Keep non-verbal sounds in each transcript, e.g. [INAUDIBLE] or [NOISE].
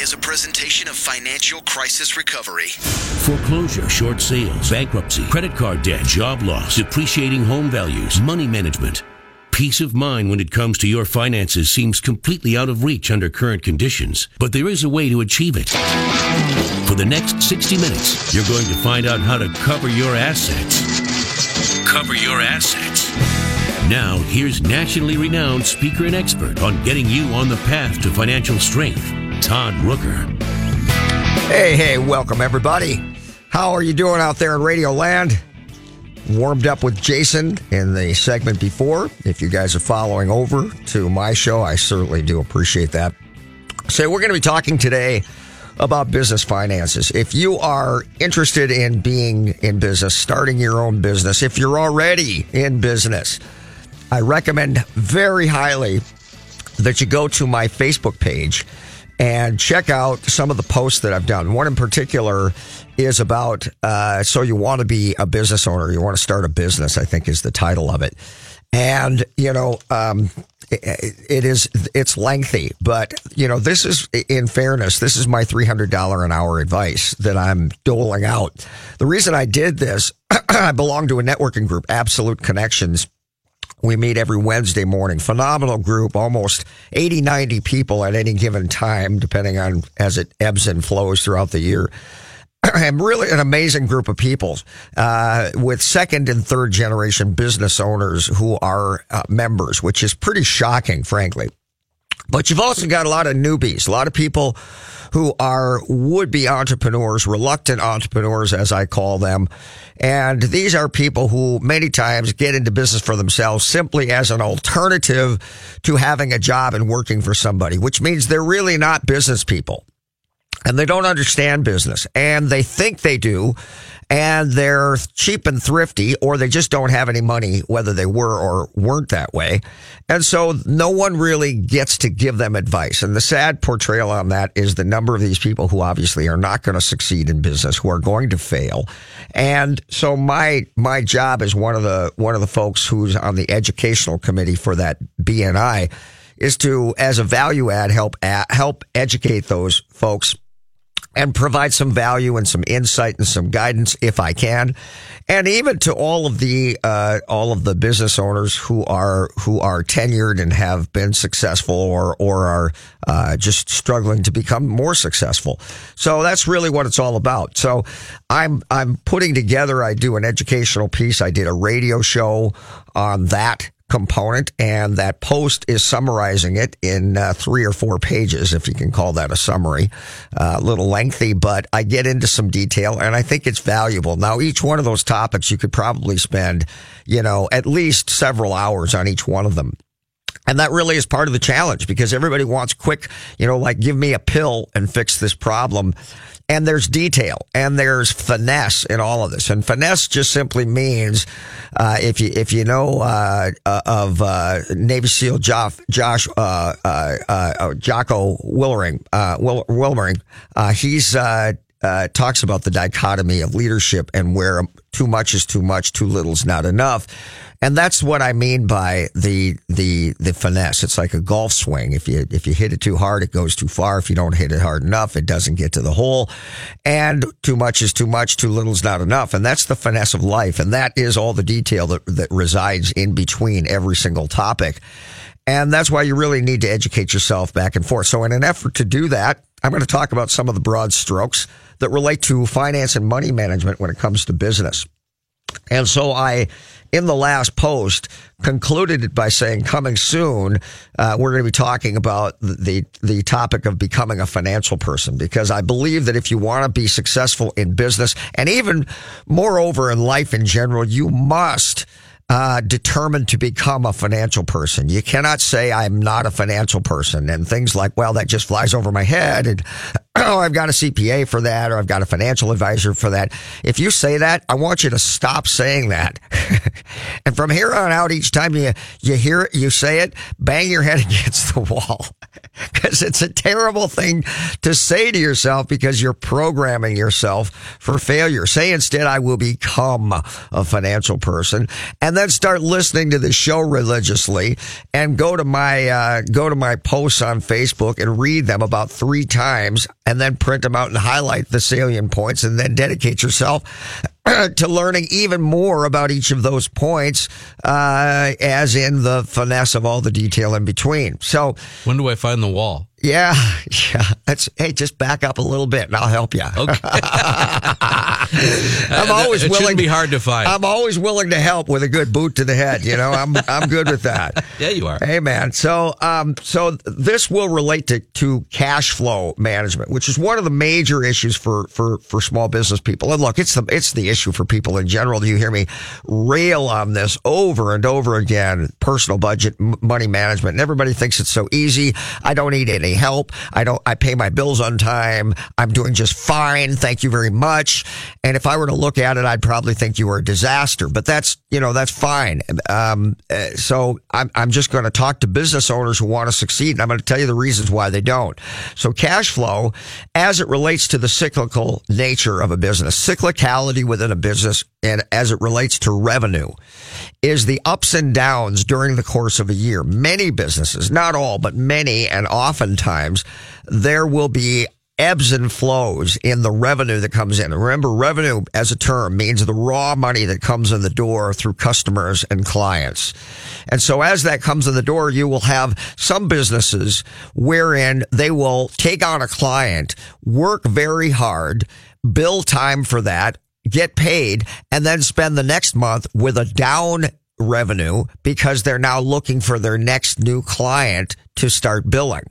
is a presentation of Financial Crisis Recovery. Foreclosure, short sales, bankruptcy, credit card debt, job loss, depreciating home values, money management. Peace of mind when it comes to your finances seems completely out of reach under current conditions, but there is a way to achieve it. For the next 60 minutes, you're going to find out how to cover your assets. Cover your assets. Now, here's nationally renowned speaker and expert on getting you on the path to financial strength, Todd Rooker. Hey, hey, welcome everybody. How are you doing out there in Radio Land? warmed up with Jason in the segment before. If you guys are following over to my show, I certainly do appreciate that. So, we're going to be talking today about business finances. If you are interested in being in business, starting your own business, if you're already in business, I recommend very highly that you go to my Facebook page and check out some of the posts that I've done. One in particular is about uh, so you want to be a business owner, you want to start a business, I think is the title of it. And, you know, um, it, it is, it's lengthy, but, you know, this is, in fairness, this is my $300 an hour advice that I'm doling out. The reason I did this, [CLEARS THROAT] I belong to a networking group, Absolute Connections we meet every Wednesday morning. Phenomenal group, almost 80, 90 people at any given time, depending on as it ebbs and flows throughout the year. [CLEARS THROAT] and really an amazing group of people uh, with second and third generation business owners who are uh, members, which is pretty shocking, frankly. But you've also got a lot of newbies, a lot of people who are would be entrepreneurs, reluctant entrepreneurs, as I call them. And these are people who many times get into business for themselves simply as an alternative to having a job and working for somebody, which means they're really not business people and they don't understand business and they think they do and they're cheap and thrifty or they just don't have any money whether they were or weren't that way. And so no one really gets to give them advice. And the sad portrayal on that is the number of these people who obviously are not going to succeed in business who are going to fail. And so my my job is one of the one of the folks who's on the educational committee for that BNI is to as a value add help help educate those folks and provide some value and some insight and some guidance if I can. And even to all of the uh, all of the business owners who are who are tenured and have been successful or or are uh, just struggling to become more successful. So that's really what it's all about. So I'm I'm putting together. I do an educational piece. I did a radio show on that component, and that post is summarizing it in uh, three or four pages, if you can call that a summary. Uh, a little lengthy, but I get into some detail, and I think it's valuable. Now, each one of those topics, you could probably spend, you know, at least several hours on each one of them. And that really is part of the challenge because everybody wants quick, you know, like give me a pill and fix this problem and there's detail and there's finesse in all of this. And finesse just simply means uh, if you if you know uh, uh, of uh, Navy SEAL Josh, Josh uh, uh, Jocko Willering, Will, Wilmering, he's talks about the dichotomy of leadership and where too much is too much, too little is not enough. And that's what I mean by the the the finesse. It's like a golf swing. If you if you hit it too hard, it goes too far. If you don't hit it hard enough, it doesn't get to the hole. And too much is too much, too little is not enough. And that's the finesse of life. And that is all the detail that, that resides in between every single topic. And that's why you really need to educate yourself back and forth. So in an effort to do that, I'm going to talk about some of the broad strokes that relate to finance and money management when it comes to business. And so I in the last post concluded it by saying, coming soon, uh, we're going to be talking about the, the topic of becoming a financial person because I believe that if you want to be successful in business and even moreover in life in general, you must uh, determined to become a financial person. You cannot say I'm not a financial person and things like, well, that just flies over my head and [CLEARS THROAT] oh, I've got a CPA for that, or I've got a financial advisor for that. If you say that, I want you to stop saying that. [LAUGHS] and from here on out, each time you, you hear it, you say it, bang your head [LAUGHS] against the wall. [LAUGHS] Because it's a terrible thing to say to yourself because you're programming yourself for failure. Say instead, I will become a financial person and then start listening to the show religiously and go to my, uh, go to my posts on Facebook and read them about three times and then print them out and highlight the salient points and then dedicate yourself [CLEARS THROAT] to learning even more about each of those points, uh, as in the finesse of all the detail in between. So, when do I find the wall? Yeah, [LAUGHS] yeah. That's hey, just back up a little bit, and I'll help you. Okay. [LAUGHS] I'm [LAUGHS] always it willing. Shouldn't be hard to find. I'm always willing to help with a good boot to the head. You know, I'm I'm good with that. yeah, you are. Hey, man. So, um, so this will relate to to cash flow management, which is one of the major issues for for for small business people. And look, it's the it's the issue for people in general. Do you hear me rail on this over and over again. Personal budget, money management, and everybody thinks it's so easy. I don't need any help. I don't. I pay my bills on time. I'm doing just fine. Thank you very much. And if I were to look at it, I'd probably think you were a disaster. But that's you know that's fine. Um, uh, so I'm I'm just going to talk to business owners who want to succeed, and I'm going to tell you the reasons why they don't. So cash flow, as it relates to the cyclical nature of a business, cyclicality within a business, and as it relates to revenue, is the ups and downs during the course of a year. Many businesses, not all, but many, and oftentimes there will be ebbs and flows in the revenue that comes in. Remember, revenue as a term means the raw money that comes in the door through customers and clients. And so as that comes in the door, you will have some businesses wherein they will take on a client, work very hard, bill time for that, get paid, and then spend the next month with a down revenue because they're now looking for their next new client to start billing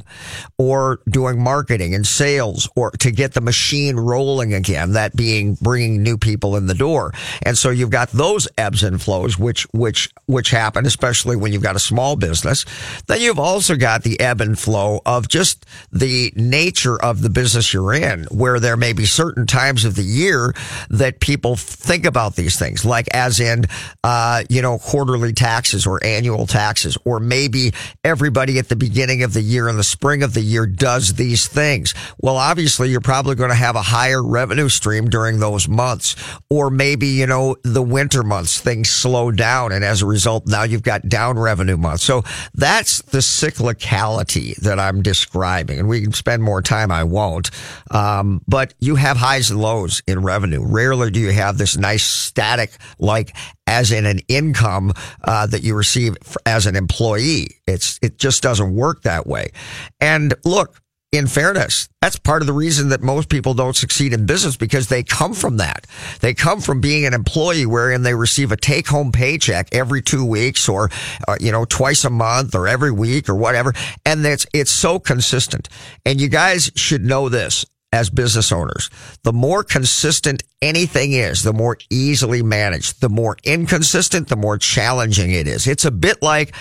or doing marketing and sales or to get the machine rolling again, that being bringing new people in the door. And so you've got those ebbs and flows, which, which, which happen, especially when you've got a small business. Then you've also got the ebb and flow of just the nature of the business you're in, where there may be certain times of the year that people think about these things, like as in, uh, you know, quarterly taxes or annual taxes, or maybe everybody at the beginning beginning of the year and the spring of the year does these things. Well, obviously you're probably going to have a higher revenue stream during those months. Or maybe, you know, the winter months, things slow down. And as a result, now you've got down revenue months. So that's the cyclicality that I'm describing. And we can spend more time. I won't. Um, but you have highs and lows in revenue. Rarely do you have this nice static like as in an income uh, that you receive as an employee. It's it just doesn't work that way. And look, in fairness, that's part of the reason that most people don't succeed in business because they come from that. They come from being an employee wherein they receive a take home paycheck every two weeks or, uh, you know, twice a month or every week or whatever. And it's, it's so consistent. And you guys should know this as business owners. The more consistent anything is, the more easily managed. The more inconsistent, the more challenging it is. It's a bit like,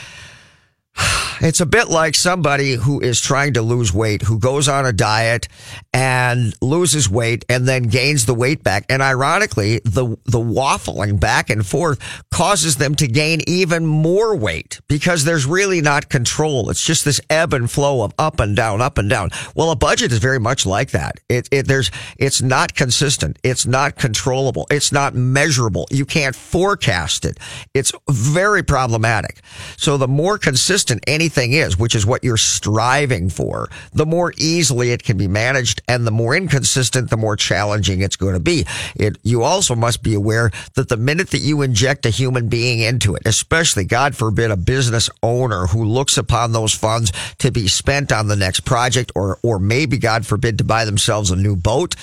[SIGHS] it's a bit like somebody who is trying to lose weight, who goes on a diet and loses weight and then gains the weight back. And ironically, the, the waffling back and forth causes them to gain even more weight because there's really not control. It's just this ebb and flow of up and down, up and down. Well, a budget is very much like that. It, it, there's, it's not consistent. It's not controllable. It's not measurable. You can't forecast it. It's very problematic. So the more consistent anything is, which is what you're striving for, the more easily it can be managed and the more inconsistent, the more challenging it's going to be. It, you also must be aware that the minute that you inject a human being into it, especially God forbid a business owner who looks upon those funds to be spent on the next project or, or maybe God forbid to buy themselves a new boat,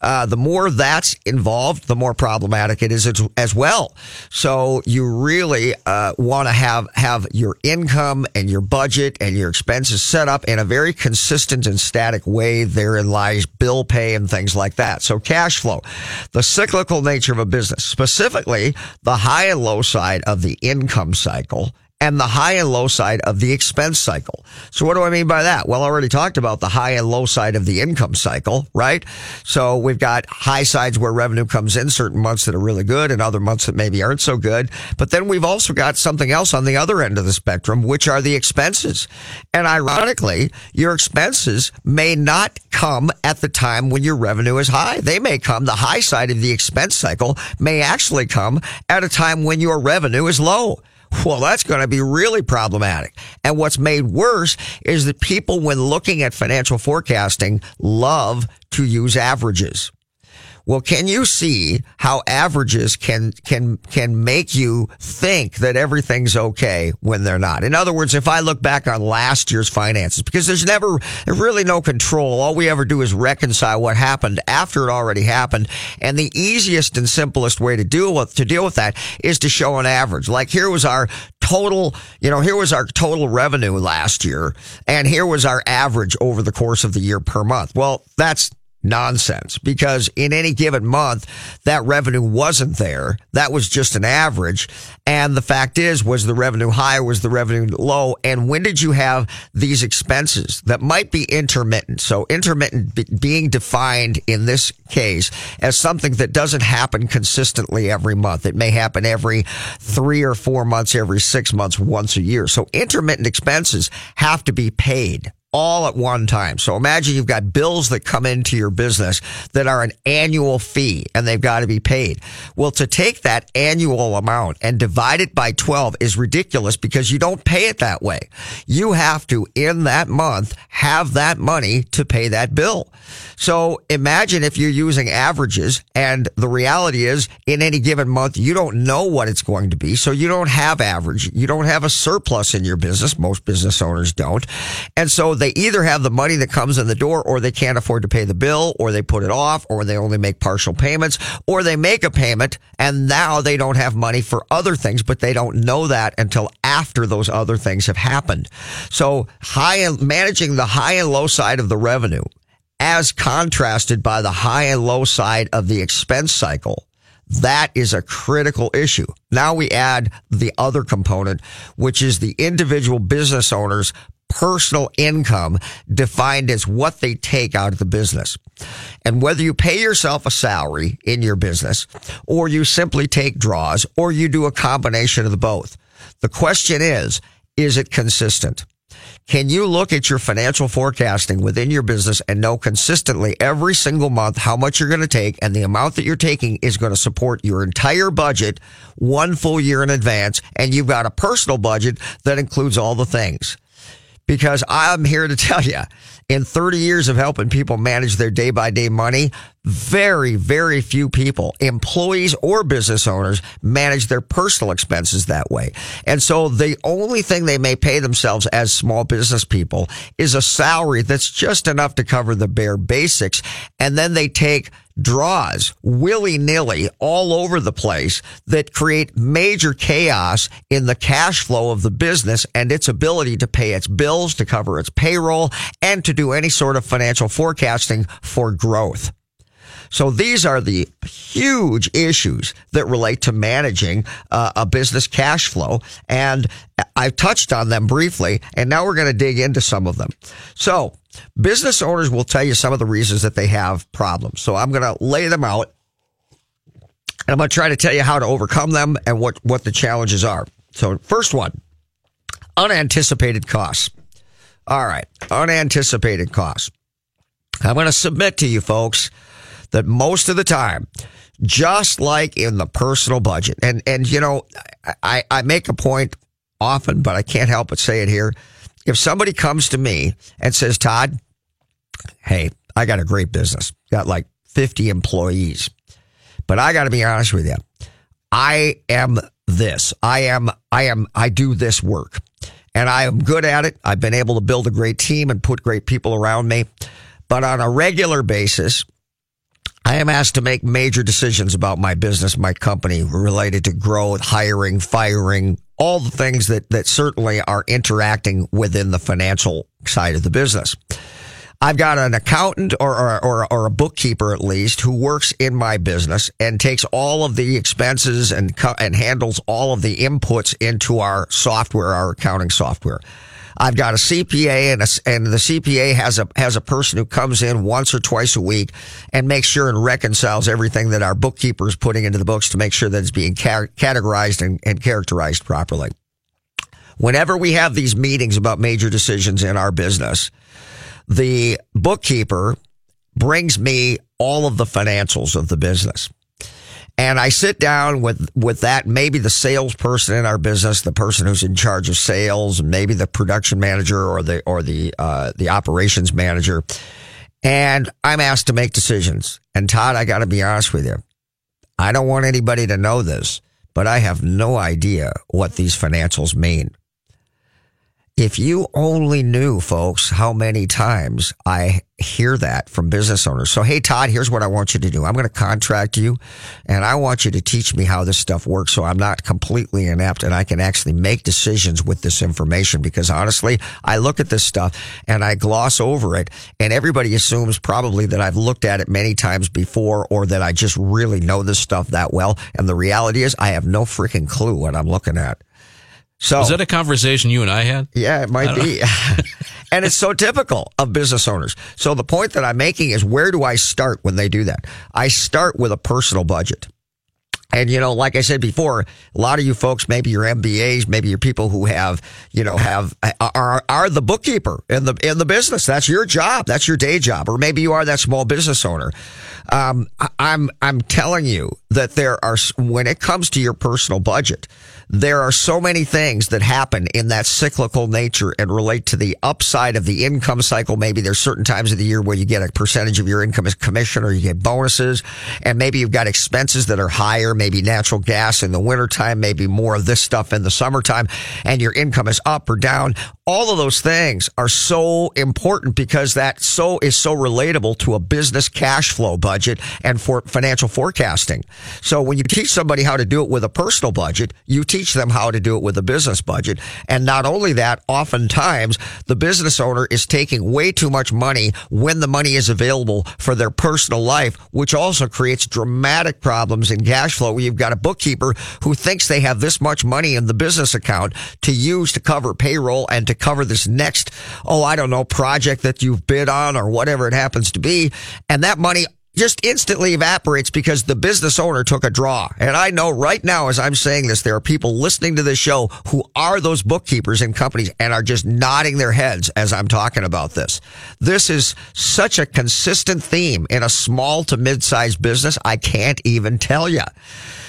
uh, the more that's involved, the more problematic it is as, as well. So you really, uh, want to have, have your income and your budget and your expenses set up in a very consistent and static way. Therein lies bill pay and things like that. So cash flow, the cyclical nature of a business, specifically the high and low side of the income cycle and the high and low side of the expense cycle. So what do I mean by that? Well, I already talked about the high and low side of the income cycle, right? So we've got high sides where revenue comes in certain months that are really good and other months that maybe aren't so good. But then we've also got something else on the other end of the spectrum, which are the expenses. And ironically, your expenses may not come at the time when your revenue is high. They may come, the high side of the expense cycle may actually come at a time when your revenue is low. Well, that's going to be really problematic. And what's made worse is that people, when looking at financial forecasting, love to use averages. Well, can you see how averages can, can, can make you think that everything's okay when they're not? In other words, if I look back on last year's finances, because there's never, really no control. All we ever do is reconcile what happened after it already happened. And the easiest and simplest way to deal with, to deal with that is to show an average. Like here was our total, you know, here was our total revenue last year and here was our average over the course of the year per month. Well, that's nonsense. Because in any given month that revenue wasn't there. That was just an average. And the fact is was the revenue high was the revenue low? And when did you have these expenses that might be intermittent? So intermittent be- being defined in this case as something that doesn't happen consistently every month. It may happen every 3 or 4 months every 6 months once a year. So intermittent expenses have to be paid all at one time. So imagine you've got bills that come into your business that are an annual fee and they've got to be paid. Well, to take that annual amount and divide it by 12 is ridiculous because you don't pay it that way. You have to, in that month, have that money to pay that bill. So imagine if you're using averages and the reality is in any given month, you don't know what it's going to be. So you don't have average. You don't have a surplus in your business. Most business owners don't. And so they either have the money that comes in the door or they can't afford to pay the bill or they put it off or they only make partial payments or they make a payment and now they don't have money for other things, but they don't know that until after those other things have happened. So high and managing the high and low side of the revenue as contrasted by the high and low side of the expense cycle. That is a critical issue. Now we add the other component, which is the individual business owner's personal income defined as what they take out of the business. And whether you pay yourself a salary in your business or you simply take draws or you do a combination of the both. The question is, is it consistent? Can you look at your financial forecasting within your business and know consistently every single month how much you're going to take and the amount that you're taking is going to support your entire budget one full year in advance and you've got a personal budget that includes all the things? because I'm here to [LAUGHS] tell you in 30 years of helping people manage their day by day money, very, very few people, employees or business owners, manage their personal expenses that way. And so the only thing they may pay themselves as small business people is a salary that's just enough to cover the bare basics. And then they take draws willy nilly all over the place that create major chaos in the cash flow of the business and its ability to pay its bills, to cover its payroll, and to do any sort of financial forecasting for growth. So these are the huge issues that relate to managing uh, a business cash flow. And I've touched on them briefly, and now we're going to dig into some of them. So business owners will tell you some of the reasons that they have problems. So I'm going to lay them out. And I'm going to try to tell you how to overcome them and what, what the challenges are. So first one, unanticipated costs. All right. Unanticipated costs. I'm going to submit to you folks that most of the time, just like in the personal budget, and, and, you know, I, I make a point often, but I can't help but say it here. If somebody comes to me and says, Todd, hey, I got a great business, got like 50 employees, but I got to be honest with you. I am this. I am, I am, I do this work and I am good at it. I've been able to build a great team and put great people around me. But on a regular basis, I am asked to make major decisions about my business, my company related to growth, hiring, firing, all the things that, that certainly are interacting within the financial side of the business. I've got an accountant or, or, or, or, a bookkeeper at least who works in my business and takes all of the expenses and, and handles all of the inputs into our software, our accounting software. I've got a CPA and a, and the CPA has a, has a person who comes in once or twice a week and makes sure and reconciles everything that our bookkeeper is putting into the books to make sure that it's being ca- categorized and, and characterized properly. Whenever we have these meetings about major decisions in our business, the bookkeeper brings me all of the financials of the business. And I sit down with, with that, maybe the salesperson in our business, the person who's in charge of sales, maybe the production manager or the, or the, uh, the operations manager. And I'm asked to make decisions. And Todd, I got to be honest with you. I don't want anybody to know this, but I have no idea what these financials mean. If you only knew, folks, how many times I hear that from business owners. So, hey, Todd, here's what I want you to do. I'm going to contract you and I want you to teach me how this stuff works so I'm not completely inept and I can actually make decisions with this information because honestly, I look at this stuff and I gloss over it and everybody assumes probably that I've looked at it many times before or that I just really know this stuff that well. And the reality is I have no freaking clue what I'm looking at. So was that a conversation you and I had? Yeah, it might be. [LAUGHS] and it's so typical of business owners. So the point that I'm making is where do I start when they do that? I start with a personal budget. And you know, like I said before, a lot of you folks, maybe your MBAs, maybe you're people who have, you know, have are are the bookkeeper in the in the business. That's your job. That's your day job, or maybe you are that small business owner. Um, I'm I'm telling you that there are when it comes to your personal budget, there are so many things that happen in that cyclical nature and relate to the upside of the income cycle. Maybe there's certain times of the year where you get a percentage of your income as commission or you get bonuses. And maybe you've got expenses that are higher, maybe natural gas in the wintertime, maybe more of this stuff in the summertime, and your income is up or down. All of those things are so important because that so is so relatable to a business cash flow budget and for financial forecasting. So when you teach somebody how to do it with a personal budget, you teach teach them how to do it with a business budget. And not only that, oftentimes the business owner is taking way too much money when the money is available for their personal life, which also creates dramatic problems in cash flow you've got a bookkeeper who thinks they have this much money in the business account to use to cover payroll and to cover this next, oh, I don't know, project that you've bid on or whatever it happens to be. And that money just instantly evaporates because the business owner took a draw. And I know right now, as I'm saying this, there are people listening to this show who are those bookkeepers in companies and are just nodding their heads as I'm talking about this. This is such a consistent theme in a small to mid-sized business. I can't even tell you.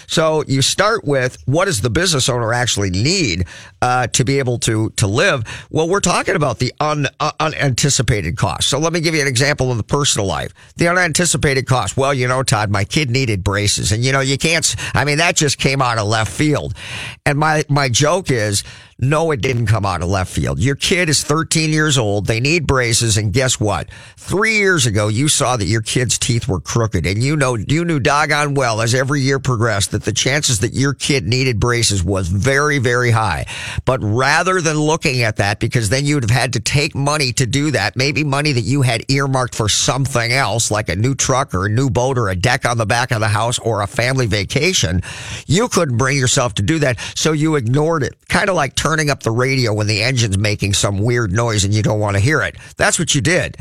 So you start with what does the business owner actually need uh, to be able to to live? Well, we're talking about the un, uh, unanticipated costs. So let me give you an example of the personal life. The unanticipated cost. Well, you know, Todd, my kid needed braces, and you know, you can't. I mean, that just came out of left field. And my my joke is no, it didn't come out of left field. Your kid is 13 years old. They need braces. And guess what? Three years ago, you saw that your kid's teeth were crooked and you know, you knew doggone well as every year progressed that the chances that your kid needed braces was very, very high. But rather than looking at that, because then you'd have had to take money to do that, maybe money that you had earmarked for something else, like a new truck or a new boat or a deck on the back of the house or a family vacation, you couldn't bring yourself to do that. So you ignored it. Kind of like up the radio when the engine's making some weird noise and you don't want to hear it. That's what you did.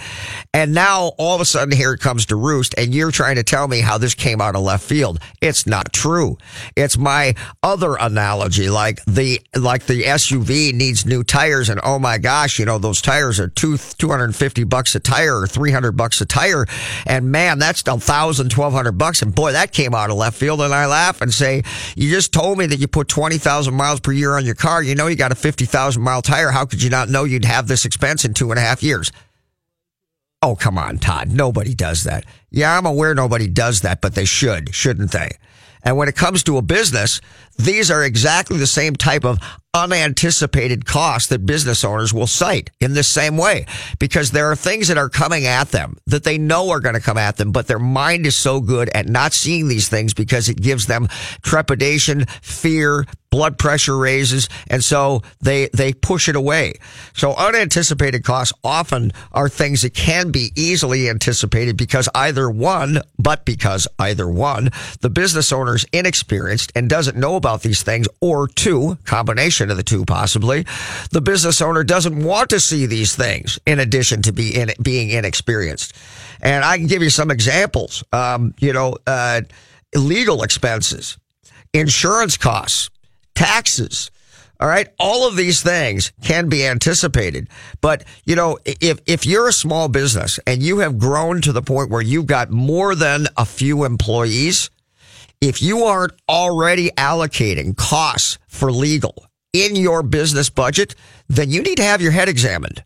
And now all of a sudden here it comes to roost and you're trying to tell me how this came out of left field. It's not true. It's my other analogy, like the, like the SUV needs new tires and oh my gosh, you know, those tires are two, 250 bucks a tire or 300 bucks a tire. And man, that's a thousand, twelve hundred bucks. And boy, that came out of left field. And I laugh and say, you just told me that you put 20,000 miles per year on your car. You know, you got a 50,000 mile tire. How could you not know you'd have this expense in two and a half years? Oh, come on, Todd. Nobody does that. Yeah, I'm aware nobody does that, but they should, shouldn't they? And when it comes to a business, these are exactly the same type of unanticipated costs that business owners will cite in the same way because there are things that are coming at them that they know are going to come at them, but their mind is so good at not seeing these things because it gives them trepidation, fear, blood pressure raises, and so they they push it away. So unanticipated costs often are things that can be easily anticipated because either one, but because either one, the business owner is inexperienced and doesn't know about these things, or two, combination of the two possibly, the business owner doesn't want to see these things in addition to be in, being inexperienced. And I can give you some examples. Um, you know, uh, legal expenses, insurance costs taxes. All right. All of these things can be anticipated. But, you know, if, if you're a small business and you have grown to the point where you've got more than a few employees, if you aren't already allocating costs for legal in your business budget, then you need to have your head examined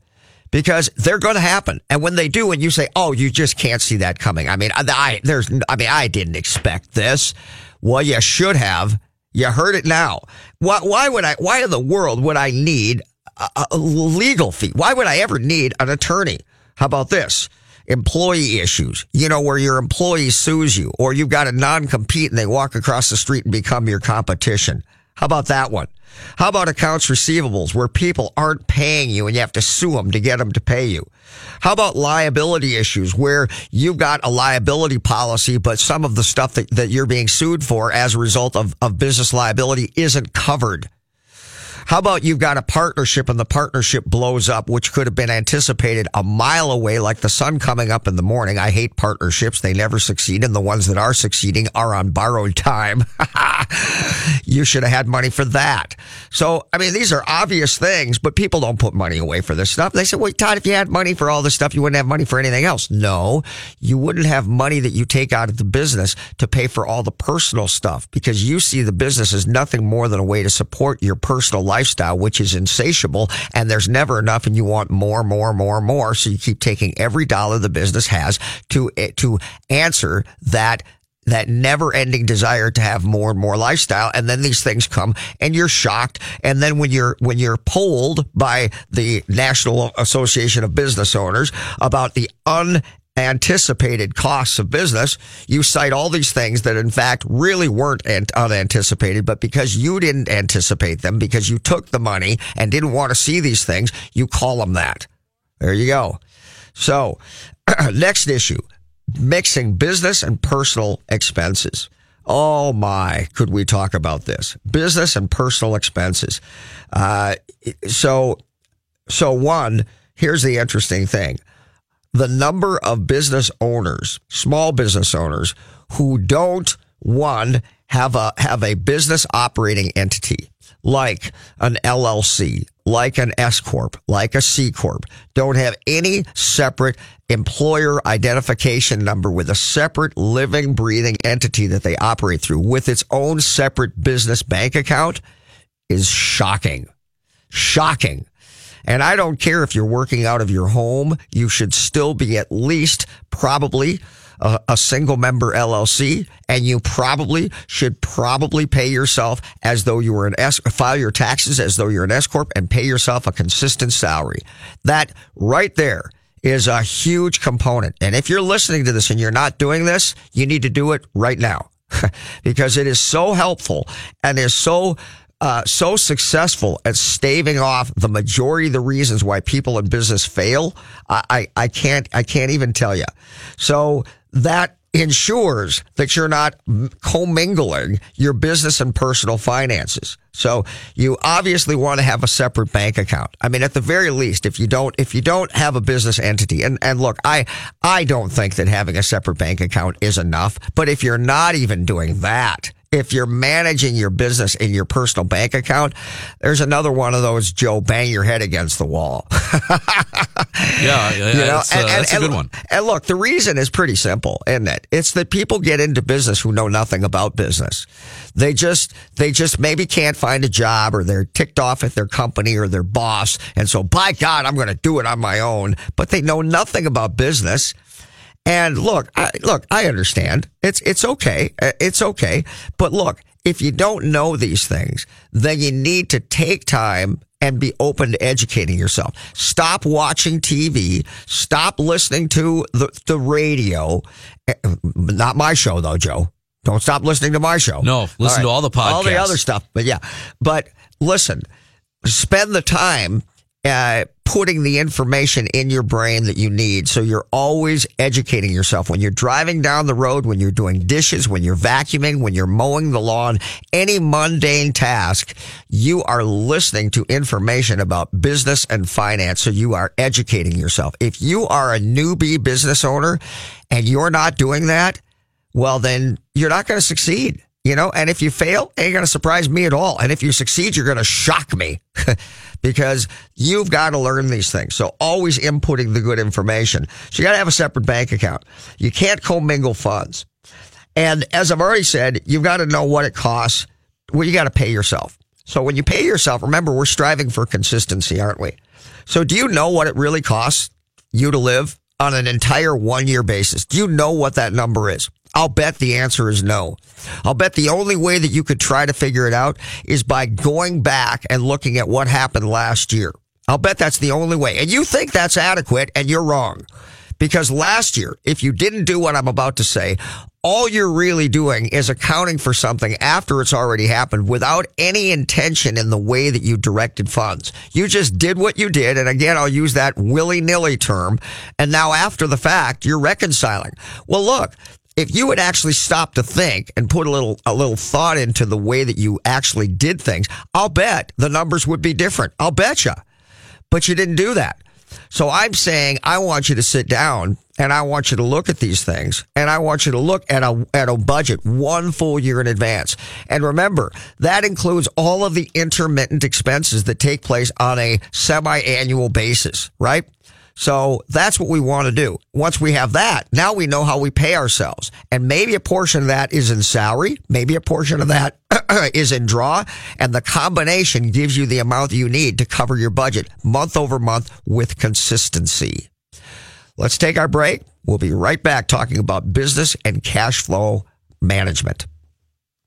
because they're going to happen. And when they do, and you say, "Oh, you just can't see that coming," I mean, I, there's, I mean, I didn't expect this. Well, you should have, you heard it now. Why, why would I, why in the world would I need a, a legal fee? Why would I ever need an attorney? How about this? Employee issues, you know, where your employee sues you or you've got a non-compete and they walk across the street and become your competition. How about that one? How about accounts receivables where people aren't paying you and you have to sue them to get them to pay you? How about liability issues where you've got a liability policy, but some of the stuff that, that you're being sued for as a result of, of business liability isn't covered? How about you've got a partnership and the partnership blows up, which could have been anticipated a mile away, like the sun coming up in the morning. I hate partnerships. They never succeed. And the ones that are succeeding are on borrowed time. [LAUGHS] you should have had money for that. So, I mean, these are obvious things, but people don't put money away for this stuff. They say, well, Todd, if you had money for all this stuff, you wouldn't have money for anything else. No, you wouldn't have money that you take out of the business to pay for all the personal stuff because you see the business as nothing more than a way to support your personal lifestyle, which is insatiable and there's never enough and you want more, more, more, more. So you keep taking every dollar the business has to, eh, to answer that that never ending desire to have more and more lifestyle. And then these things come and you're shocked. And then when you're, when you're polled by the National Association of Business Owners about the unanticipated costs of business, you cite all these things that in fact really weren't unanticipated, but because you didn't anticipate them, because you took the money and didn't want to see these things, you call them that. There you go. So [CLEARS THROAT] next issue mixing business and personal expenses. Oh my, could we talk about this? Business and personal expenses. Uh, so, so one, here's the interesting thing. The number of business owners, small business owners who don't, one, have a, have a business operating entity like an LLC, like an S Corp, like a C Corp, don't have any separate employer identification number with a separate living, breathing entity that they operate through with its own separate business bank account is shocking. Shocking. And I don't care if you're working out of your home, you should still be at least probably a, a single member LLC and you probably should probably pay yourself as though you were an S, file your taxes as though you're an S Corp and pay yourself a consistent salary. That right there is a huge component. And if you're listening to this and you're not doing this, you need to do it right now [LAUGHS] because it is so helpful and is so uh, so successful at staving off the majority of the reasons why people in business fail. I, I, I can't I can't even tell you. So that ensures that you're not commingling your business and personal finances. So you obviously want to have a separate bank account. I mean, at the very least, if you don't, if you don't have a business entity, and, and look, I, I don't think that having a separate bank account is enough, but if you're not even doing that, if you're managing your business in your personal bank account, there's another one of those, Joe, bang your head against the wall. [LAUGHS] yeah, yeah, you know? that's, uh, and, that's and, a good one. And look, the reason is pretty simple, isn't it? It's that people get into business who know nothing about business. They just, they just maybe can't find a job or they're ticked off at their company or their boss. And so by God, I'm going to do it on my own, but they know nothing about business. And look, I, look, I understand. It's it's okay. Uh, it's okay. But look, if you don't know these things, then you need to take time and be open to educating yourself. Stop watching TV. Stop listening to the, the radio. Eh, not my show though, Joe. Don't stop listening to my show. No, listen all right. to all the podcasts. All the other stuff. But yeah, but listen, spend the time uh, putting the information in your brain that you need. So you're always educating yourself when you're driving down the road, when you're doing dishes, when you're vacuuming, when you're mowing the lawn, any mundane task, you are listening to information about business and finance. So you are educating yourself. If you are a newbie business owner and you're not doing that, well, then you're not going to succeed you know, and if you fail, ain't going to surprise me at all. And if you succeed, you're going to shock me [LAUGHS] because you've got to learn these things. So always inputting the good information. So you got to have a separate bank account. You can't commingle funds. And as I've already said, you've got to know what it costs. Well, you got to pay yourself. So when you pay yourself, remember we're striving for consistency, aren't we? So do you know what it really costs you to live on an entire one year basis? Do you know what that number is? I'll bet the answer is no. I'll bet the only way that you could try to figure it out is by going back and looking at what happened last year. I'll bet that's the only way. And you think that's adequate and you're wrong. Because last year, if you didn't do what I'm about to say, all you're really doing is accounting for something after it's already happened without any intention in the way that you directed funds. You just did what you did. And again, I'll use that willy nilly term. And now after the fact, you're reconciling. Well, look, if you would actually stop to think and put a little a little thought into the way that you actually did things, I'll bet the numbers would be different. I'll bet you. But you didn't do that. So I'm saying I want you to sit down and I want you to look at these things and I want you to look at a at a budget one full year in advance. And remember, that includes all of the intermittent expenses that take place on a semi-annual basis, right? So that's what we want to do. Once we have that, now we know how we pay ourselves. And maybe a portion of that is in salary. Maybe a portion of that [CLEARS THROAT] is in draw. And the combination gives you the amount you need to cover your budget month over month with consistency. Let's take our break. We'll be right back talking about business and cash flow management.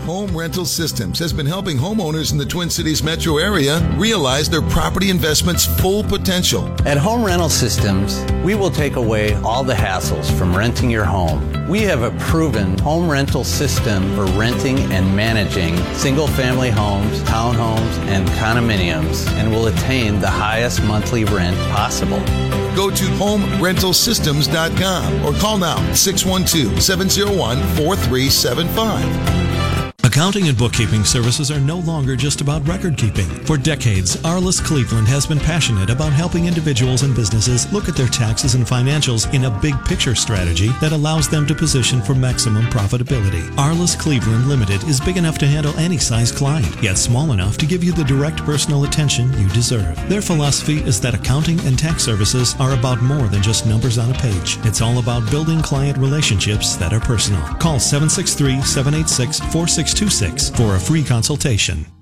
Home Rental Systems has been helping homeowners in the Twin Cities metro area realize their property investment's full potential. At Home Rental Systems, we will take away all the hassles from renting your home. We have a proven home rental system for renting and managing single family homes, townhomes, and condominiums and will attain the highest monthly rent possible. Go to homerentalsystems.com or call now 612 701 4375. Accounting and bookkeeping services are no longer just about record keeping. For decades, Arliss Cleveland has been passionate about helping individuals and businesses look at their taxes and financials in a big picture strategy that allows them to position for maximum profitability. Arliss Cleveland Limited is big enough to handle any size client, yet small enough to give you the direct personal attention you deserve. Their philosophy is that accounting and tax services are about more than just numbers on a page. It's all about building client relationships that are personal. Call 763 786 4622 for a free consultation.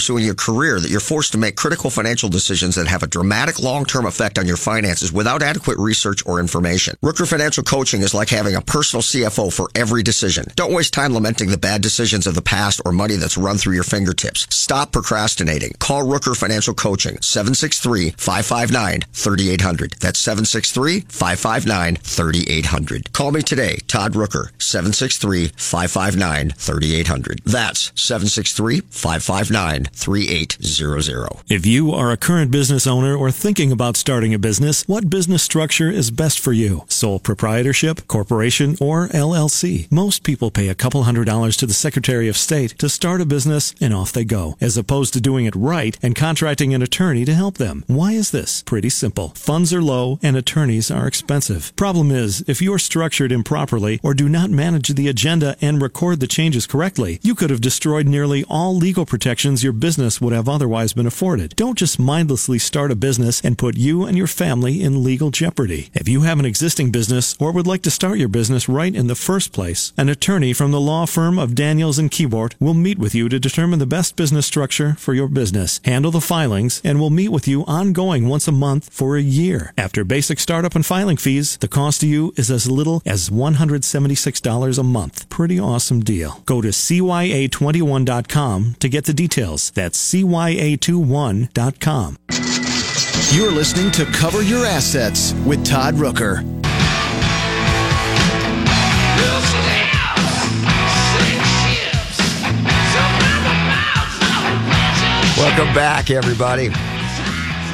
your career that you're forced to make critical financial decisions that have a dramatic long-term effect on your finances without adequate research or information. Rooker Financial Coaching is like having a personal CFO for every decision. Don't waste time lamenting the bad decisions of the past or money that's run through your fingertips. Stop procrastinating. Call Rooker Financial Coaching 763-559-3800. That's 763-559-3800. Call me today, Todd Rooker, 763-559-3800. That's 763-559-3800. If you are a current business owner or thinking about starting a business, what business structure is best for you? Sole proprietorship, corporation, or LLC? Most people pay a couple hundred dollars to the Secretary of State to start a business and off they go, as opposed to doing it right and contracting an attorney to help them. Why is this? Pretty simple. Funds are low and attorneys are expensive. Problem is, if you're structured improperly or do not manage the agenda and record the changes correctly, you could have destroyed nearly all legal protections your business would have otherwise been afforded. Don't just mindlessly start a business and put you and your family in legal jeopardy. If you have an existing business or would like to start your business right in the first place, an attorney from the law firm of Daniels and Keyboard will meet with you to determine the best business structure for your business, handle the filings, and will meet with you ongoing once a month for a year. After basic startup and filing fees, the cost to you is as little as $176 a month. Pretty awesome deal. Go to CYA21.com to get the details. That's CYA21.com. You're listening to Cover Your Assets with Todd Rooker. Welcome back, everybody.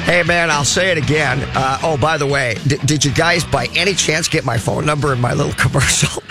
Hey, man, I'll say it again. Uh, oh, by the way, d- did you guys by any chance get my phone number in my little [LAUGHS] commercial?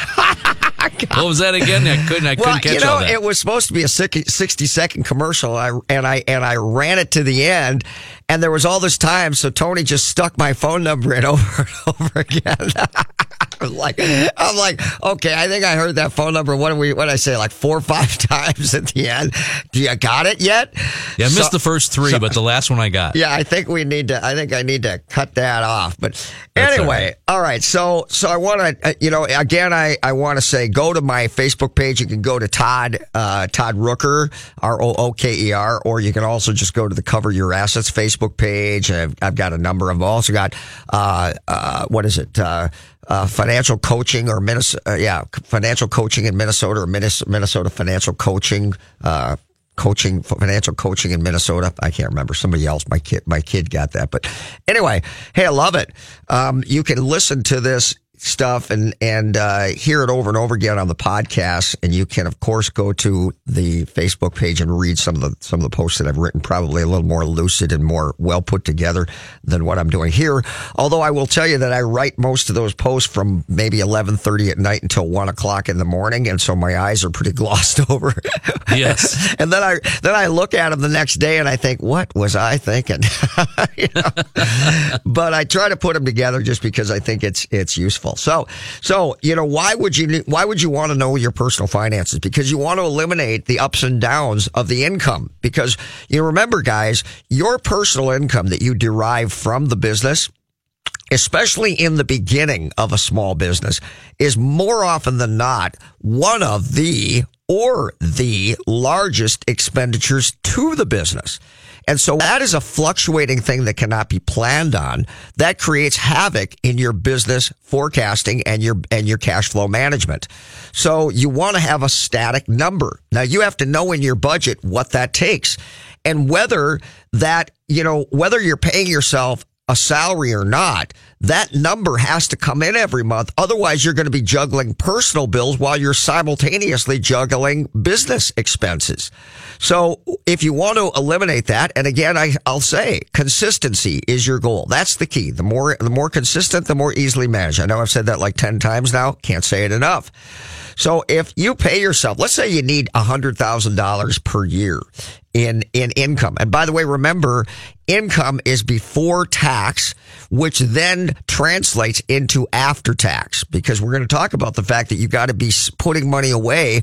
What was that again? I couldn't. I couldn't well, catch you know, all that. It was supposed to be a sixty second commercial, I, and I and I ran it to the end, and there was all this time, so Tony just stuck my phone number in [LAUGHS] over and over again. [LAUGHS] I'm [LAUGHS] like, I'm like, okay, I think I heard that phone number. What do we? What did I say? Like four or five [LAUGHS] times at the end. Do you got it yet? Yeah, I missed so, the first three, so, but the last one I got. Yeah, I think we need to. I think I need to cut that off. But anyway, all right. all right. So, so I want to, uh, you know, again, I I want to say, go to my Facebook page. You can go to Todd uh, Todd Rooker R O O K E R, or you can also just go to the Cover Your Assets Facebook page. I've, I've got a number of. I've also got uh, uh, what is it? Uh, financial coaching or Minnesota, uh, yeah, financial coaching in Minnesota or Minnesota financial coaching, uh, coaching, financial coaching in Minnesota. I can't remember. Somebody else, my kid, my kid got that. But anyway, hey, I love it. Um, you can listen to this stuff and and uh, hear it over and over again on the podcast. And you can, of course, go to the Facebook page and read some of the some of the posts that I've written. Probably a little more lucid and more well put together than what I'm doing here. Although I will tell you that I write most of those posts from maybe 11:30 at night until one o'clock in the morning, and so my eyes are pretty [LAUGHS] glossed over. Yes. [LAUGHS] and then I then I look at them the next day and I think, what was I thinking? [LAUGHS] but I try to put them together just because I think it's it's useful. So, so, you know, why would you, why would you want to know your personal finances? Because you want to eliminate the ups and downs of the income. Because you remember, guys, your personal income that you derive from the business, especially in the beginning of a small business, is more often than not one of the or the largest expenditures to the business. And so that is a fluctuating thing that cannot be planned on. That creates havoc in your business forecasting and your, and your cash flow management. So you want to have a static number. Now you have to know in your budget what that takes and whether that, you know, whether you're paying yourself a salary or not, that number has to come in every month. Otherwise, you're going to be juggling personal bills while you're simultaneously juggling business expenses. So if you want to eliminate that, and again, I, I'll say consistency is your goal. That's the key. The more, the more consistent, the more easily managed. I know I've said that like 10 times now. Can't say it enough. So if you pay yourself, let's say you need $100,000 per year in, in income. And by the way, remember income is before tax, which then translates into after tax because we're going to talk about the fact that you got to be putting money away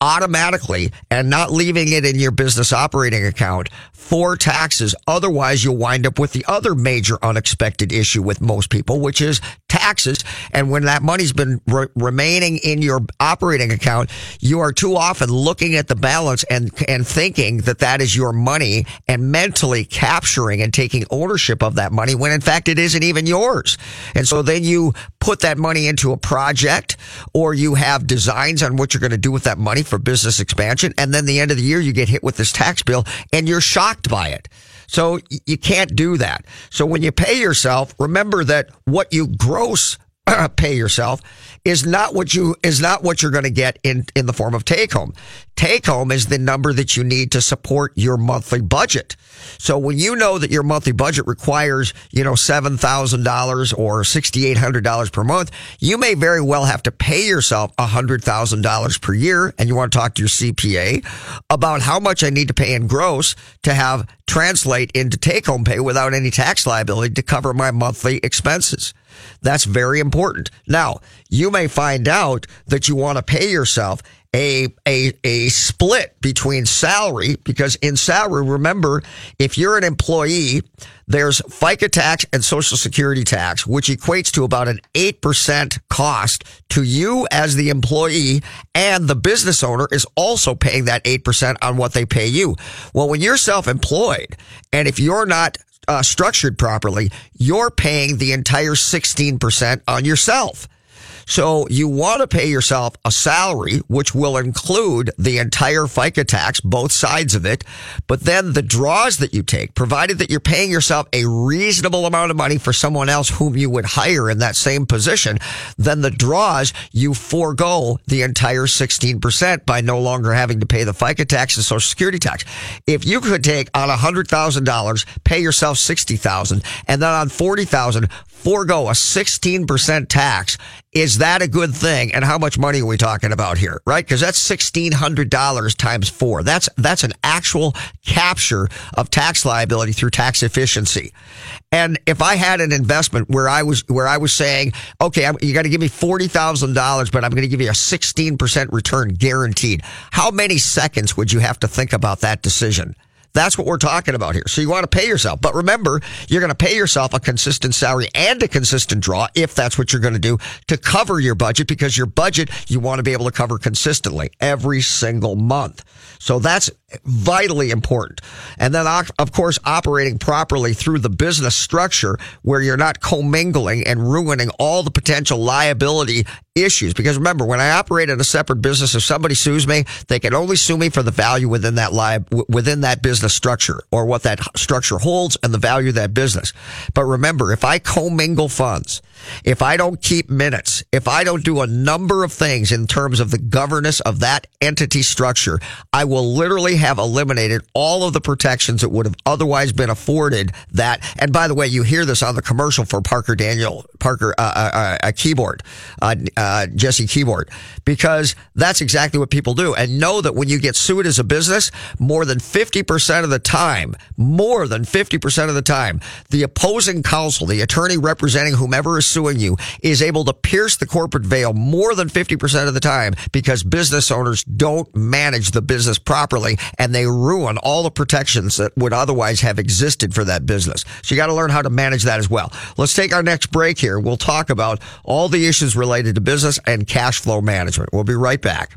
automatically and not leaving it in your business operating account for taxes. Otherwise, you'll wind up with the other major unexpected issue with most people, which is taxes. And when that money's been re- remaining in your operating account, you are too often looking at the balance and, and thinking that that is your money and mentally capturing and taking ownership of that money when in fact it isn't even yours. And so then you put that money into a project or you have designs on what you're going to do with that money for business expansion. And then the end of the year, you get hit with this tax bill and you're shocked by it. So you can't do that. So when you pay yourself, remember that what you gross [CLEARS THROAT] pay yourself is not what you is not what you're going to get in in the form of take home. Take home is the number that you need to support your monthly budget. So when you know that your monthly budget requires, you know, $7,000 or $6,800 per month, you may very well have to pay yourself $100,000 per year. And you want to talk to your CPA about how much I need to pay in gross to have translate into take home pay without any tax liability to cover my monthly expenses. That's very important. Now, you may find out that you want to pay yourself a, a, a split between salary because in salary, remember, if you're an employee, there's FICA tax and social security tax, which equates to about an 8% cost to you as the employee and the business owner is also paying that 8% on what they pay you. Well, when you're self-employed and if you're not uh, structured properly, you're paying the entire 16% on yourself. So you want to pay yourself a salary, which will include the entire FICA tax, both sides of it. But then the draws that you take, provided that you're paying yourself a reasonable amount of money for someone else whom you would hire in that same position, then the draws, you forego the entire 16% by no longer having to pay the FICA tax and social security tax. If you could take on $100,000, pay yourself 60,000 and then on 40,000, forego a 16% tax is that a good thing? And how much money are we talking about here, right? Because that's $1,600 times four. That's, that's an actual capture of tax liability through tax efficiency. And if I had an investment where I was, where I was saying, okay, I'm, you got to give me $40,000, but I'm going to give you a 16% return guaranteed. How many seconds would you have to think about that decision? That's what we're talking about here. So you want to pay yourself. But remember, you're going to pay yourself a consistent salary and a consistent draw if that's what you're going to do to cover your budget because your budget you want to be able to cover consistently every single month. So that's vitally important. And then, of course, operating properly through the business structure where you're not commingling and ruining all the potential liability issues. Because remember, when I operate in a separate business, if somebody sues me, they can only sue me for the value within that li- within that business structure or what that structure holds and the value of that business. But remember, if I commingle funds, if I don't keep minutes, if I don't do a number of things in terms of the governance of that entity structure, I will literally have eliminated all of the protections that would have otherwise been afforded that. And by the way, you hear this on the commercial for Parker Daniel, Parker, uh, uh, uh, Kibort, uh, uh, Jesse Kibort, because that's exactly what people do. And know that when you get sued as a business, more than 50% of the time, more than 50% of the time, the opposing counsel, the attorney representing whomever is suing you is able to pierce the corporate veil more than 50% of the time because business owners don't manage the business properly and they ruin all the protections that would otherwise have existed for that business. So you got to learn how to manage that as well. Let's take our next break here. We'll talk about all the issues related to business and cash flow management. We'll be right back.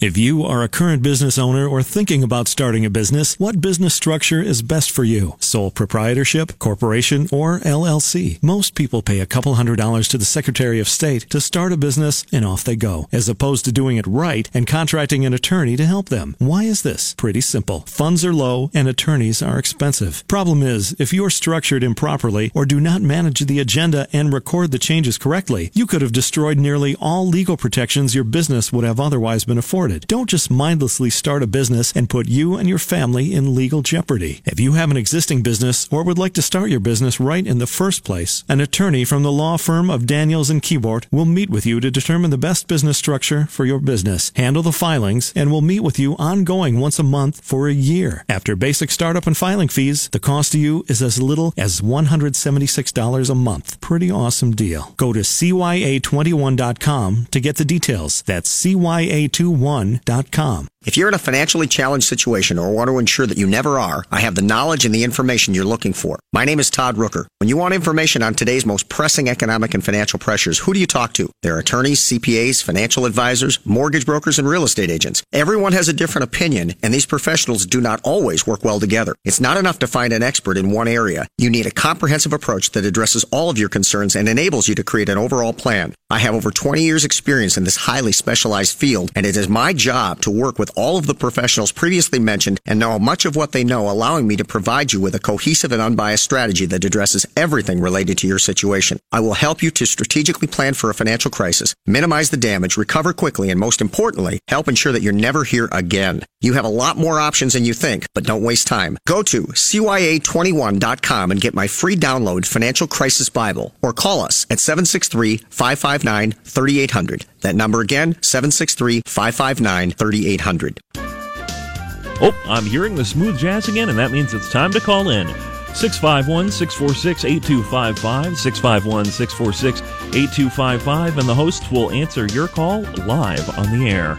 If you are a current business owner or thinking about starting a business, what business structure is best for you? Sole proprietorship, corporation, or LLC? Most people pay a couple hundred dollars to the Secretary of State to start a business and off they go, as opposed to doing it right and contracting an attorney to help them. Why is this? Pretty simple. Funds are low and attorneys are expensive. Problem is, if you are structured improperly or do not manage the agenda and record the changes correctly, you could have destroyed nearly all legal protections your business would have otherwise been afforded. Don't just mindlessly start a business and put you and your family in legal jeopardy. If you have an existing business or would like to start your business right in the first place, an attorney from the law firm of Daniels and Kibort will meet with you to determine the best business structure for your business, handle the filings, and will meet with you ongoing once a month for a year. After basic startup and filing fees, the cost to you is as little as $176 a month. Pretty awesome deal. Go to CYA21.com to get the details. That's CYA21 one.com. If you're in a financially challenged situation or want to ensure that you never are, I have the knowledge and the information you're looking for. My name is Todd Rooker. When you want information on today's most pressing economic and financial pressures, who do you talk to? There are attorneys, CPAs, financial advisors, mortgage brokers, and real estate agents. Everyone has a different opinion, and these professionals do not always work well together. It's not enough to find an expert in one area. You need a comprehensive approach that addresses all of your concerns and enables you to create an overall plan. I have over 20 years experience in this highly specialized field, and it is my job to work with all of the professionals previously mentioned and know much of what they know, allowing me to provide you with a cohesive and unbiased strategy that addresses everything related to your situation. I will help you to strategically plan for a financial crisis, minimize the damage, recover quickly, and most importantly, help ensure that you're never here again. You have a lot more options than you think, but don't waste time. Go to CYA21.com and get my free download Financial Crisis Bible or call us at 763 559 3800. That number again, 763 559 3800. Oh, I'm hearing the smooth jazz again, and that means it's time to call in. 651 646 8255, 651 646 8255, and the hosts will answer your call live on the air.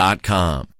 Indeed.com.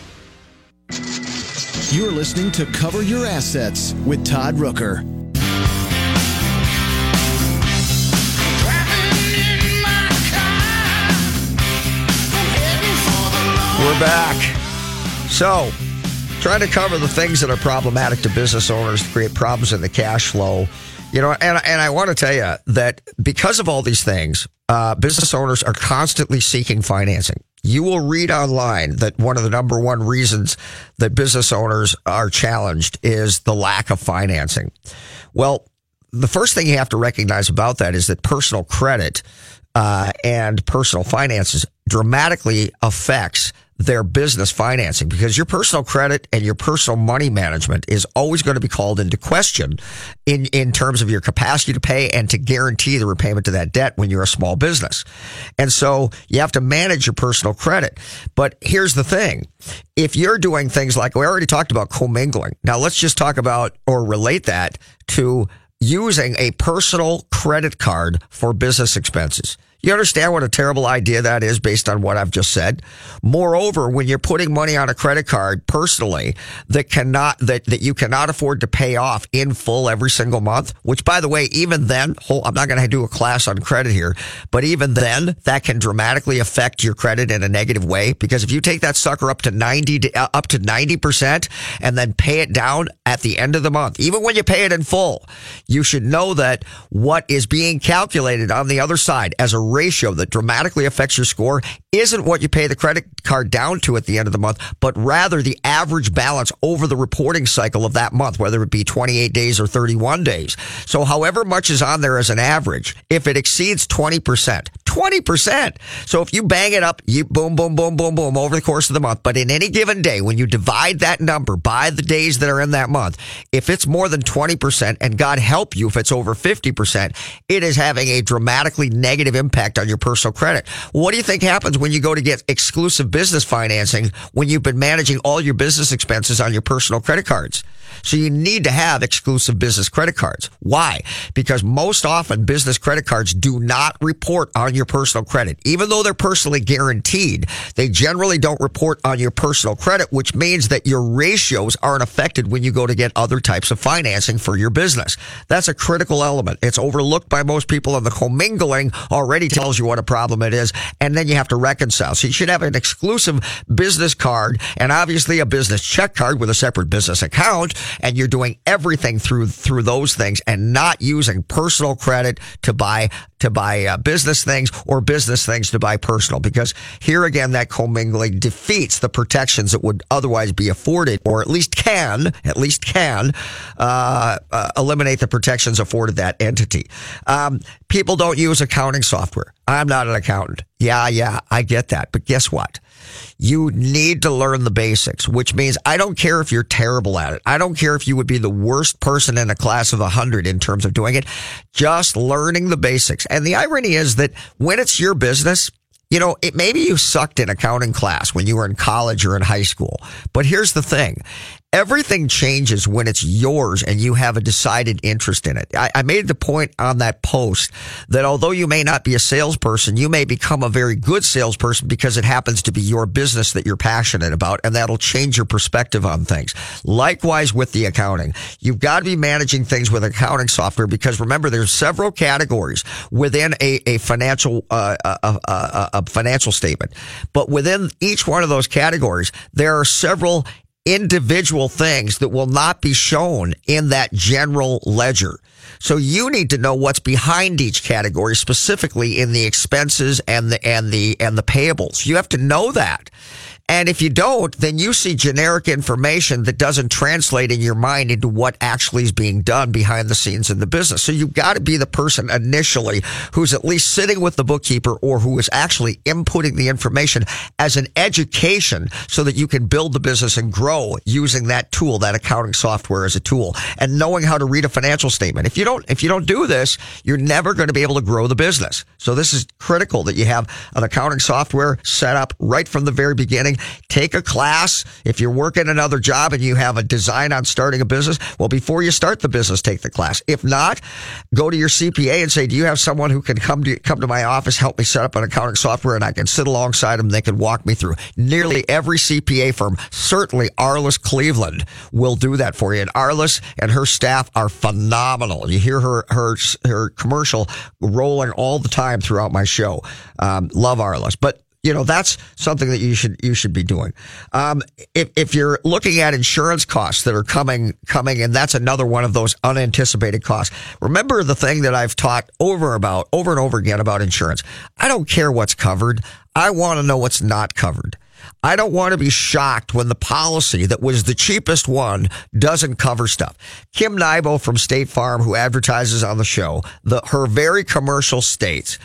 You're listening to Cover Your Assets with Todd Rooker. We're back. So, trying to cover the things that are problematic to business owners to create problems in the cash flow. You know, and, and I want to tell you that because of all these things, uh, business owners are constantly seeking financing you will read online that one of the number one reasons that business owners are challenged is the lack of financing. Well, the first thing you have to recognize about that is that personal credit uh, and personal finances dramatically affects their business financing because your personal credit and your personal money management is always going to be called into question in, in terms of your capacity to pay and to guarantee the repayment of that debt when you're a small business. And so you have to manage your personal credit. But here's the thing. If you're doing things like we already talked about commingling. Now let's just talk about or relate that to using a personal credit card for business expenses. You understand what a terrible idea that is based on what I've just said? Moreover, when you're putting money on a credit card personally that cannot, that, that you cannot afford to pay off in full every single month, which by the way, even then, I'm not going to do a class on credit here, but even then that can dramatically affect your credit in a negative way because if you take that sucker up to 90, to, uh, up to 90% and then pay it down at the end of the month, even when you pay it in full, you should know that what is being calculated on the other side as a ratio that dramatically affects your score isn't what you pay the credit card down to at the end of the month, but rather the average balance over the reporting cycle of that month, whether it be 28 days or 31 days. So however much is on there as an average, if it exceeds 20%, 20%. So if you bang it up, you boom, boom, boom, boom, boom over the course of the month. But in any given day, when you divide that number by the days that are in that month, if it's more than 20%, and God help you if it's over 50%, it is having a dramatically negative impact on your personal credit. What do you think happens when you go to get exclusive business financing when you've been managing all your business expenses on your personal credit cards? So you need to have exclusive business credit cards. Why? Because most often business credit cards do not report on your personal credit. Even though they're personally guaranteed, they generally don't report on your personal credit, which means that your ratios aren't affected when you go to get other types of financing for your business. That's a critical element. It's overlooked by most people and the commingling already tells you what a problem it is. And then you have to reconcile. So you should have an exclusive business card and obviously a business check card with a separate business account and you're doing everything through through those things and not using personal credit to buy to buy uh, business things or business things to buy personal. Because here again that commingling defeats the protections that would otherwise be afforded or at least can at least can uh, uh, eliminate the protections afforded that entity. Um, people don't use accounting software. I'm not an accountant. Yeah yeah i get that. But guess what you need to learn the basics, which means I don't care if you're terrible at it. I don't care if you would be the worst person in a class of 100 in terms of doing it. Just learning the basics. And the irony is that when it's your business, you know, it, maybe you sucked in accounting class when you were in college or in high school. But here's the thing. Everything changes when it's yours and you have a decided interest in it. I, I, made the point on that post that although you may not be a salesperson, you may become a very good salesperson because it happens to be your business that you're passionate about and that'll change your perspective on things. Likewise with the accounting. You've got to be managing things with accounting software because remember there's several categories within a, a financial, uh, a, a, a financial statement. But within each one of those categories, there are several individual things that will not be shown in that general ledger. So you need to know what's behind each category, specifically in the expenses and the, and the, and the payables. You have to know that. And if you don't, then you see generic information that doesn't translate in your mind into what actually is being done behind the scenes in the business. So you've got to be the person initially who's at least sitting with the bookkeeper or who is actually inputting the information as an education so that you can build the business and grow using that tool, that accounting software as a tool and knowing how to read a financial statement. If you don't, if you don't do this, you're never going to be able to grow the business. So this is critical that you have an accounting software set up right from the very beginning Take a class. If you're working another job and you have a design on starting a business, well, before you start the business, take the class. If not, go to your CPA and say, do you have someone who can come to, come to my office, help me set up an accounting software and I can sit alongside them. They can walk me through nearly every CPA firm. Certainly Arliss Cleveland will do that for you. And Arliss and her staff are phenomenal. You hear her, her, her commercial rolling all the time throughout my show. Um, love Arliss, but you know that's something that you should you should be doing. Um, if if you're looking at insurance costs that are coming coming, and that's another one of those unanticipated costs. Remember the thing that I've taught over about over and over again about insurance. I don't care what's covered. I want to know what's not covered. I don't want to be shocked when the policy that was the cheapest one doesn't cover stuff. Kim Nybo from State Farm, who advertises on the show, the, her very commercial states,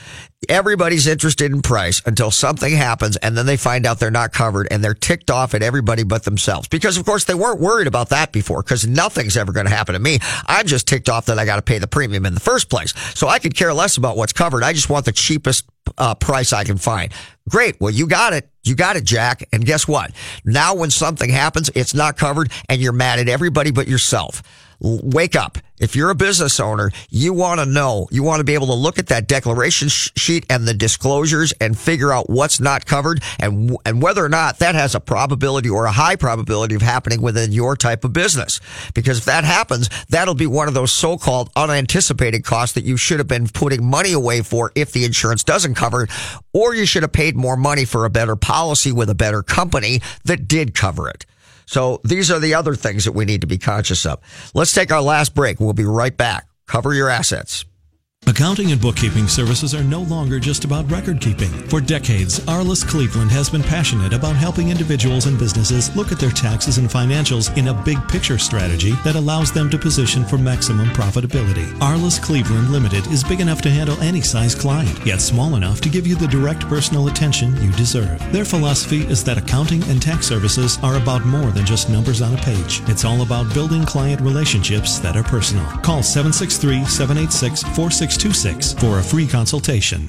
everybody's interested in price until something happens and then they find out they're not covered and they're ticked off at everybody but themselves. Because of course they weren't worried about that before because nothing's ever going to happen to me. I'm just ticked off that I got to pay the premium in the first place. So I could care less about what's covered. I just want the cheapest uh, price I can find. Great. Well, you got it. You got it, Jack. And guess what? Now when something happens, it's not covered and you're mad at everybody but yourself. Wake up. If you're a business owner, you want to know, you want to be able to look at that declaration sheet and the disclosures and figure out what's not covered and, and whether or not that has a probability or a high probability of happening within your type of business. Because if that happens, that'll be one of those so-called unanticipated costs that you should have been putting money away for if the insurance doesn't cover it, or you should have paid more money for a better policy with a better company that did cover it. So these are the other things that we need to be conscious of. Let's take our last break. We'll be right back. Cover your assets. Accounting and bookkeeping services are no longer just about record keeping. For decades, Arliss Cleveland has been passionate about helping individuals and businesses look at their taxes and financials in a big picture strategy that allows them to position for maximum profitability. Arliss Cleveland Limited is big enough to handle any size client, yet small enough to give you the direct personal attention you deserve. Their philosophy is that accounting and tax services are about more than just numbers on a page. It's all about building client relationships that are personal. Call 763 786 46 626 for a free consultation.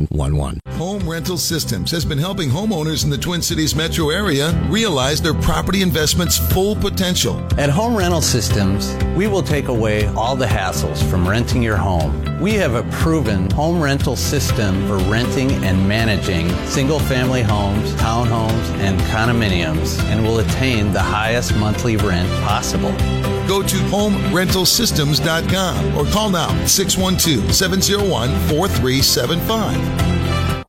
711. Home Rental Systems has been helping homeowners in the Twin Cities metro area realize their property investment's full potential. At Home Rental Systems, we will take away all the hassles from renting your home. We have a proven home rental system for renting and managing single family homes, townhomes, and condominiums and will attain the highest monthly rent possible. Go to homerentalsystems.com or call now 612 701 4375. 啊！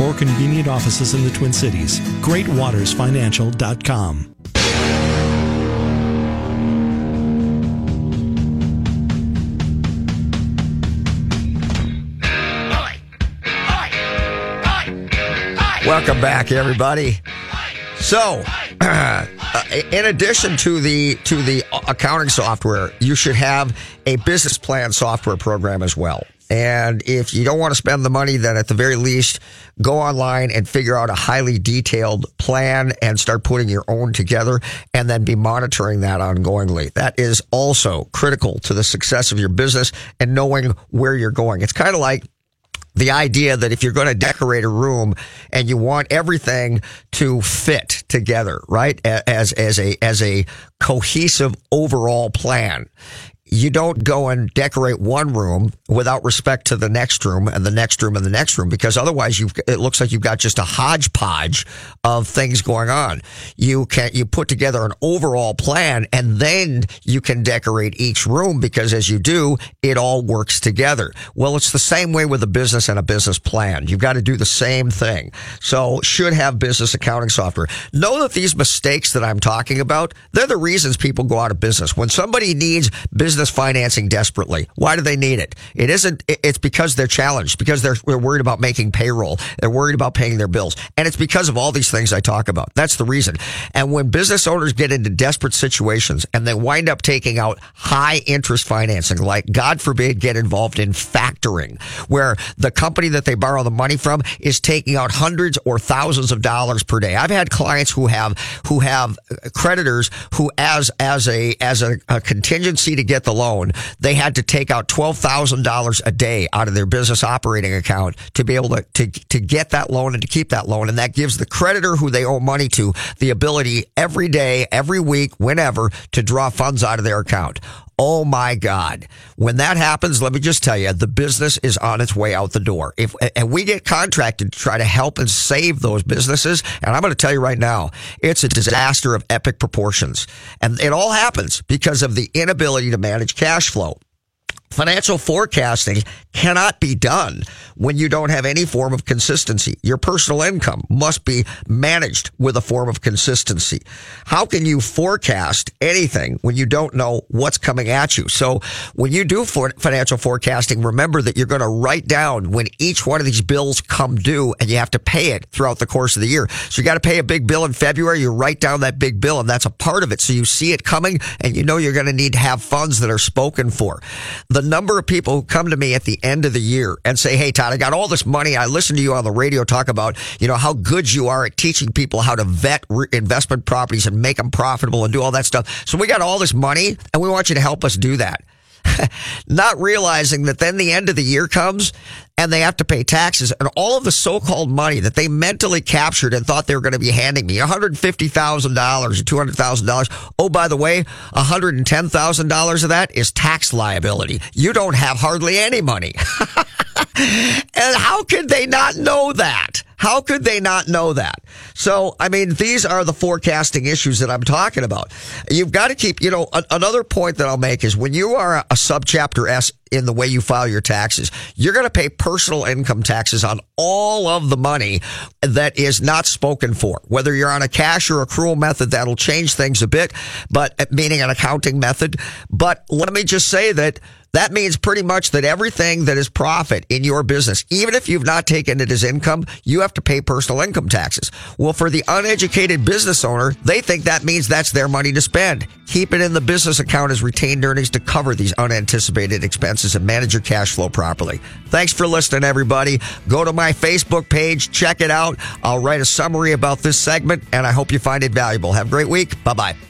four convenient offices in the Twin Cities. GreatWatersFinancial.com. Welcome back, everybody. So, [CLEARS THROAT] uh, in addition to the to the accounting software, you should have a business plan software program as well. And if you don't want to spend the money, then at the very least, go online and figure out a highly detailed plan and start putting your own together and then be monitoring that ongoingly. That is also critical to the success of your business and knowing where you're going. It's kind of like the idea that if you're going to decorate a room and you want everything to fit together, right? As, as a, as a cohesive overall plan you don't go and decorate one room without respect to the next room and the next room and the next room because otherwise you it looks like you've got just a hodgepodge of things going on. You can you put together an overall plan and then you can decorate each room because as you do, it all works together. Well, it's the same way with a business and a business plan. You've got to do the same thing. So should have business accounting software. Know that these mistakes that I'm talking about, they're the reasons people go out of business. When somebody needs business financing desperately, why do they need it? It isn't, it's because they're challenged, because they're, they're worried about making payroll. They're worried about paying their bills. And it's because of all these things I talk about. That's the reason. And when business owners get into desperate situations and they wind up taking out high interest financing, like God forbid, get involved in factoring, where the company that they borrow the money from is taking out hundreds or thousands of dollars per day. I've had clients who have, who have creditors who as, as a, as a, a contingency to get the loan, they had to take out $12,000 a day out of their business operating account to be able to, to, to get that loan and to keep that loan. And that gives the creditor who they owe money to the ability every day, every week, whenever to draw funds out of their account. Oh my God. When that happens, let me just tell you, the business is on its way out the door. If, and we get contracted to try to help and save those businesses. And I'm going to tell you right now, it's a disaster of epic proportions. And it all happens because of the inability to manage cash flow. Financial forecasting cannot be done when you don't have any form of consistency. Your personal income must be managed with a form of consistency. How can you forecast anything when you don't know what's coming at you? So when you do for financial forecasting, remember that you're going to write down when each one of these bills come due and you have to pay it throughout the course of the year. So you got to pay a big bill in February. You write down that big bill and that's a part of it. So you see it coming and you know you're going to need to have funds that are spoken for. The number of people who come to me at the end of the year and say, Hey, Todd, I got all this money. I listened to you on the radio talk about, you know, how good you are at teaching people how to vet re- investment properties and make them profitable and do all that stuff. So we got all this money and we want you to help us do that. [LAUGHS] not realizing that then the end of the year comes and they have to pay taxes and all of the so-called money that they mentally captured and thought they were going to be handing me $150,000 or $200,000. Oh, by the way, $110,000 of that is tax liability. You don't have hardly any money. [LAUGHS] and how could they not know that? How could they not know that? So, I mean, these are the forecasting issues that I'm talking about. You've got to keep, you know, a- another point that I'll make is when you are a subchapter S in the way you file your taxes, you're going to pay personal income taxes on all of the money that is not spoken for. Whether you're on a cash or accrual method, that'll change things a bit, but meaning an accounting method. But let me just say that that means pretty much that everything that is profit in your business, even if you've not taken it as income, you have to pay personal income taxes. Well, for the uneducated business owner, they think that means that's their money to spend. Keep it in the business account as retained earnings to cover these unanticipated expenses and manage your cash flow properly. Thanks for listening, everybody. Go to my Facebook page, check it out. I'll write a summary about this segment, and I hope you find it valuable. Have a great week. Bye bye.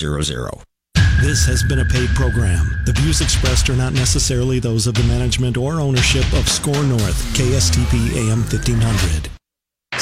This has been a paid program. The views expressed are not necessarily those of the management or ownership of SKOR North, KSTP AM 1500.